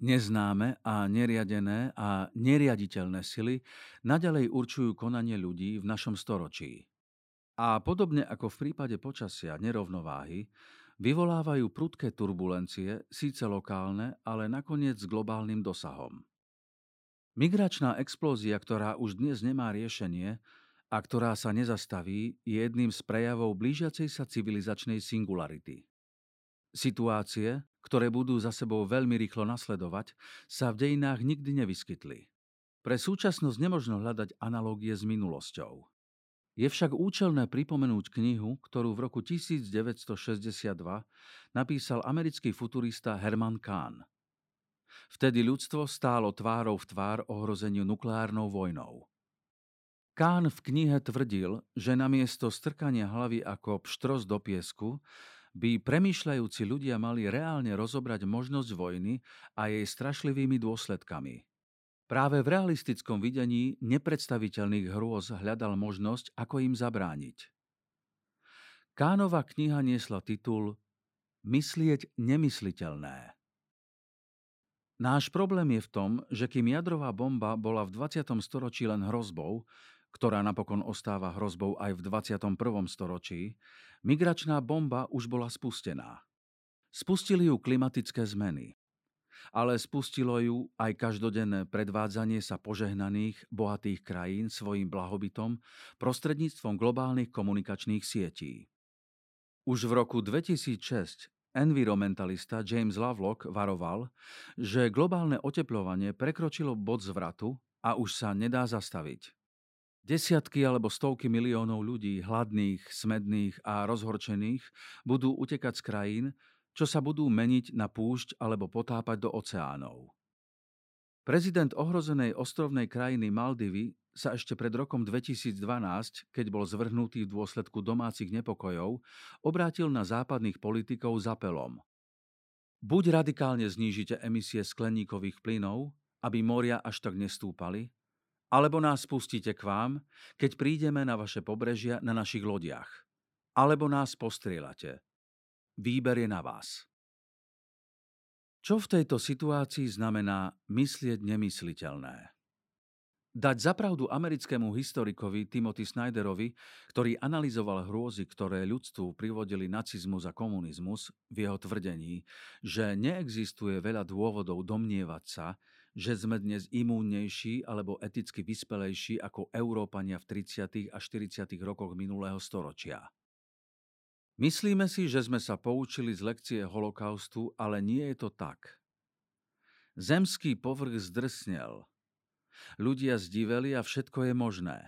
Neznáme a neriadené a neriaditeľné sily naďalej určujú konanie ľudí v našom storočí. A podobne ako v prípade počasia nerovnováhy, vyvolávajú prudké turbulencie, síce lokálne, ale nakoniec s globálnym dosahom. Migračná explózia, ktorá už dnes nemá riešenie a ktorá sa nezastaví, je jedným z prejavov blížiacej sa civilizačnej singularity. Situácie, ktoré budú za sebou veľmi rýchlo nasledovať, sa v dejinách nikdy nevyskytli. Pre súčasnosť nemožno hľadať analogie s minulosťou. Je však účelné pripomenúť knihu, ktorú v roku 1962 napísal americký futurista Herman Kahn. Vtedy ľudstvo stálo tvárou v tvár ohrozeniu nukleárnou vojnou. Kahn v knihe tvrdil, že namiesto strkania hlavy ako pštros do piesku by premýšľajúci ľudia mali reálne rozobrať možnosť vojny a jej strašlivými dôsledkami – Práve v realistickom videní nepredstaviteľných hrôz hľadal možnosť, ako im zabrániť. Kánova kniha niesla titul Myslieť nemysliteľné. Náš problém je v tom, že kým jadrová bomba bola v 20. storočí len hrozbou, ktorá napokon ostáva hrozbou aj v 21. storočí, migračná bomba už bola spustená. Spustili ju klimatické zmeny. Ale spustilo ju aj každodenné predvádzanie sa požehnaných, bohatých krajín svojim blahobytom prostredníctvom globálnych komunikačných sietí. Už v roku 2006 environmentalista James Lovelock varoval, že globálne oteplovanie prekročilo bod zvratu a už sa nedá zastaviť. Desiatky alebo stovky miliónov ľudí, hladných, smedných a rozhorčených, budú utekať z krajín, čo sa budú meniť na púšť alebo potápať do oceánov. Prezident ohrozenej ostrovnej krajiny Maldivy sa ešte pred rokom 2012, keď bol zvrhnutý v dôsledku domácich nepokojov, obrátil na západných politikov s apelom. Buď radikálne znížite emisie skleníkových plynov, aby moria až tak nestúpali, alebo nás pustíte k vám, keď prídeme na vaše pobrežia na našich lodiach. Alebo nás postrielate. Výber je na vás. Čo v tejto situácii znamená myslieť nemysliteľné? Dať zapravdu americkému historikovi Timothy Snyderovi, ktorý analyzoval hrôzy, ktoré ľudstvu privodili nacizmus a komunizmus, v jeho tvrdení, že neexistuje veľa dôvodov domnievať sa, že sme dnes imúnnejší alebo eticky vyspelejší ako Európania v 30. a 40. rokoch minulého storočia. Myslíme si, že sme sa poučili z lekcie holokaustu, ale nie je to tak. Zemský povrch zdrsnel. Ľudia zdiveli a všetko je možné.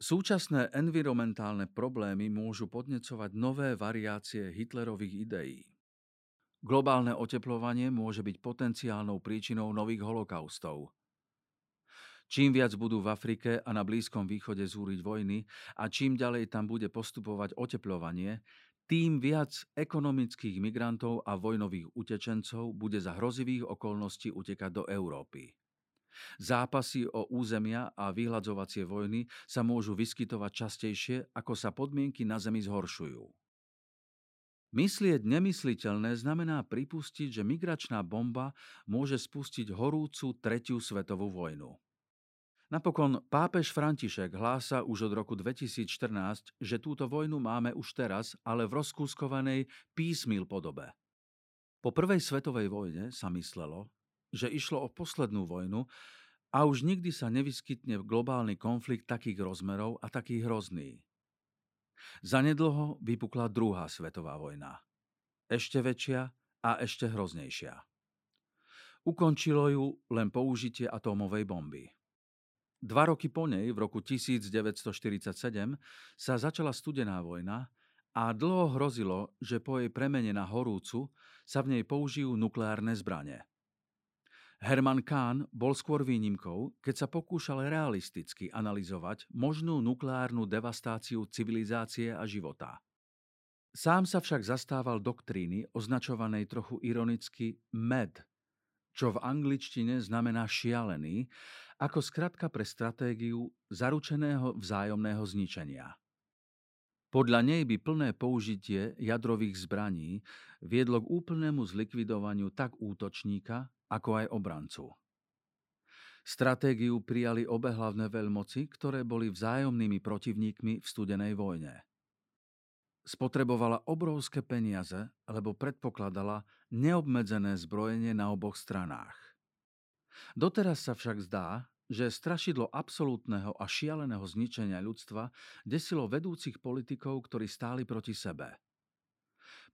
Súčasné environmentálne problémy môžu podnecovať nové variácie Hitlerových ideí. Globálne oteplovanie môže byť potenciálnou príčinou nových holokaustov. Čím viac budú v Afrike a na Blízkom východe zúriť vojny a čím ďalej tam bude postupovať oteplovanie, tým viac ekonomických migrantov a vojnových utečencov bude za hrozivých okolností utekať do Európy. Zápasy o územia a vyhľadzovacie vojny sa môžu vyskytovať častejšie, ako sa podmienky na Zemi zhoršujú. Myslieť nemysliteľné znamená pripustiť, že migračná bomba môže spustiť horúcu tretiu svetovú vojnu. Napokon pápež František hlása už od roku 2014, že túto vojnu máme už teraz, ale v rozkúskovanej písmil podobe. Po prvej svetovej vojne sa myslelo, že išlo o poslednú vojnu a už nikdy sa nevyskytne globálny konflikt takých rozmerov a taký hrozný. Zanedlho vypukla druhá svetová vojna. Ešte väčšia a ešte hroznejšia. Ukončilo ju len použitie atómovej bomby. Dva roky po nej, v roku 1947, sa začala studená vojna a dlho hrozilo, že po jej premene na horúcu sa v nej použijú nukleárne zbranie. Herman Kahn bol skôr výnimkou, keď sa pokúšal realisticky analyzovať možnú nukleárnu devastáciu civilizácie a života. Sám sa však zastával doktríny označovanej trochu ironicky MED, čo v angličtine znamená šialený, ako skratka pre stratégiu zaručeného vzájomného zničenia. Podľa nej by plné použitie jadrových zbraní viedlo k úplnému zlikvidovaniu tak útočníka, ako aj obrancu. Stratégiu prijali obe hlavné veľmoci, ktoré boli vzájomnými protivníkmi v studenej vojne. Spotrebovala obrovské peniaze, lebo predpokladala neobmedzené zbrojenie na oboch stranách. Doteraz sa však zdá, že strašidlo absolútneho a šialeného zničenia ľudstva desilo vedúcich politikov, ktorí stáli proti sebe –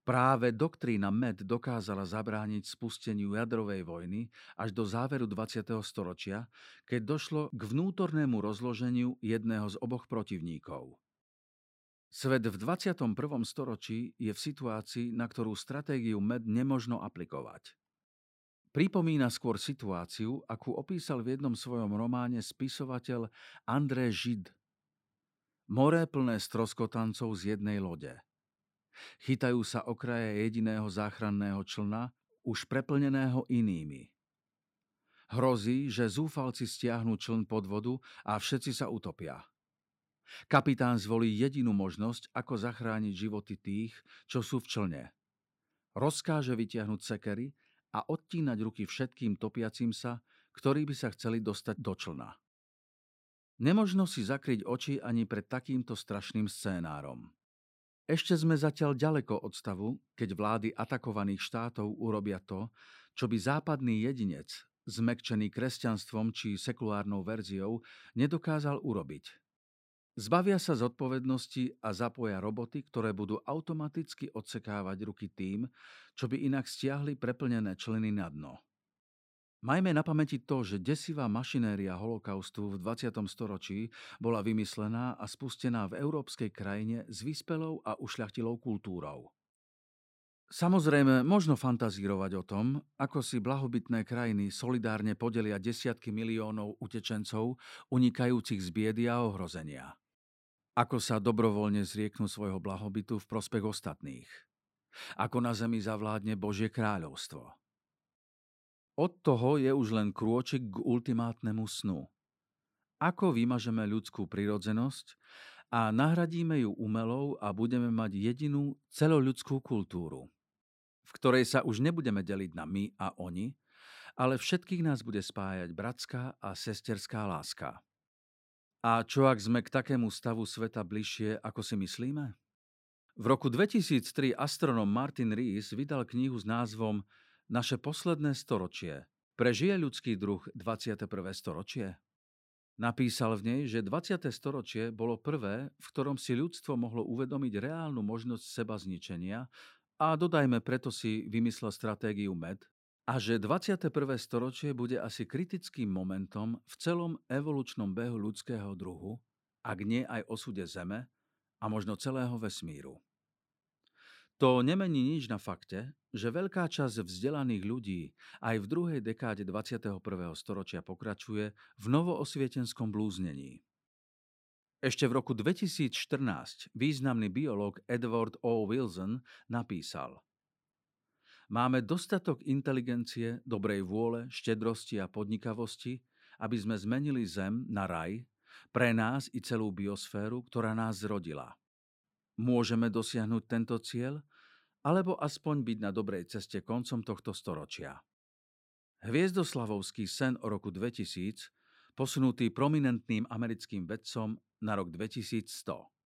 Práve doktrína MED dokázala zabrániť spusteniu jadrovej vojny až do záveru 20. storočia, keď došlo k vnútornému rozloženiu jedného z oboch protivníkov. Svet v 21. storočí je v situácii, na ktorú stratégiu MED nemožno aplikovať. Pripomína skôr situáciu, akú opísal v jednom svojom románe spisovateľ André Žid. More plné stroskotancov z jednej lode – Chytajú sa okraje jediného záchranného člna, už preplneného inými. Hrozí, že zúfalci stiahnu čln pod vodu a všetci sa utopia. Kapitán zvolí jedinú možnosť, ako zachrániť životy tých, čo sú v člne. Rozkáže vytiahnuť sekery a odtínať ruky všetkým topiacim sa, ktorí by sa chceli dostať do člna. Nemožno si zakryť oči ani pred takýmto strašným scénárom. Ešte sme zatiaľ ďaleko od stavu, keď vlády atakovaných štátov urobia to, čo by západný jedinec, zmekčený kresťanstvom či sekulárnou verziou, nedokázal urobiť. Zbavia sa zodpovednosti a zapoja roboty, ktoré budú automaticky odsekávať ruky tým, čo by inak stiahli preplnené členy na dno. Majme na pamäti to, že desivá mašinéria holokaustu v 20. storočí bola vymyslená a spustená v európskej krajine s vyspelou a ušľachtilou kultúrou. Samozrejme, možno fantazírovať o tom, ako si blahobytné krajiny solidárne podelia desiatky miliónov utečencov unikajúcich z biedy a ohrozenia. Ako sa dobrovoľne zrieknú svojho blahobytu v prospech ostatných. Ako na zemi zavládne Božie kráľovstvo. Od toho je už len krôčik k ultimátnemu snu. Ako vymažeme ľudskú prirodzenosť a nahradíme ju umelou a budeme mať jedinú celoľudskú kultúru, v ktorej sa už nebudeme deliť na my a oni, ale všetkých nás bude spájať bratská a sesterská láska. A čo ak sme k takému stavu sveta bližšie, ako si myslíme? V roku 2003 astronom Martin Rees vydal knihu s názvom naše posledné storočie. Prežije ľudský druh 21. storočie? Napísal v nej, že 20. storočie bolo prvé, v ktorom si ľudstvo mohlo uvedomiť reálnu možnosť seba zničenia a dodajme preto si vymyslel stratégiu MED, a že 21. storočie bude asi kritickým momentom v celom evolučnom behu ľudského druhu, ak nie aj osude Zeme a možno celého vesmíru. To nemení nič na fakte, že veľká časť vzdelaných ľudí aj v druhej dekáde 21. storočia pokračuje v novoosvietenskom blúznení. Ešte v roku 2014 významný biológ Edward O. Wilson napísal Máme dostatok inteligencie, dobrej vôle, štedrosti a podnikavosti, aby sme zmenili Zem na raj, pre nás i celú biosféru, ktorá nás zrodila. Môžeme dosiahnuť tento cieľ, alebo aspoň byť na dobrej ceste koncom tohto storočia. Hviezdoslavovský sen o roku 2000, posunutý prominentným americkým vedcom na rok 2100.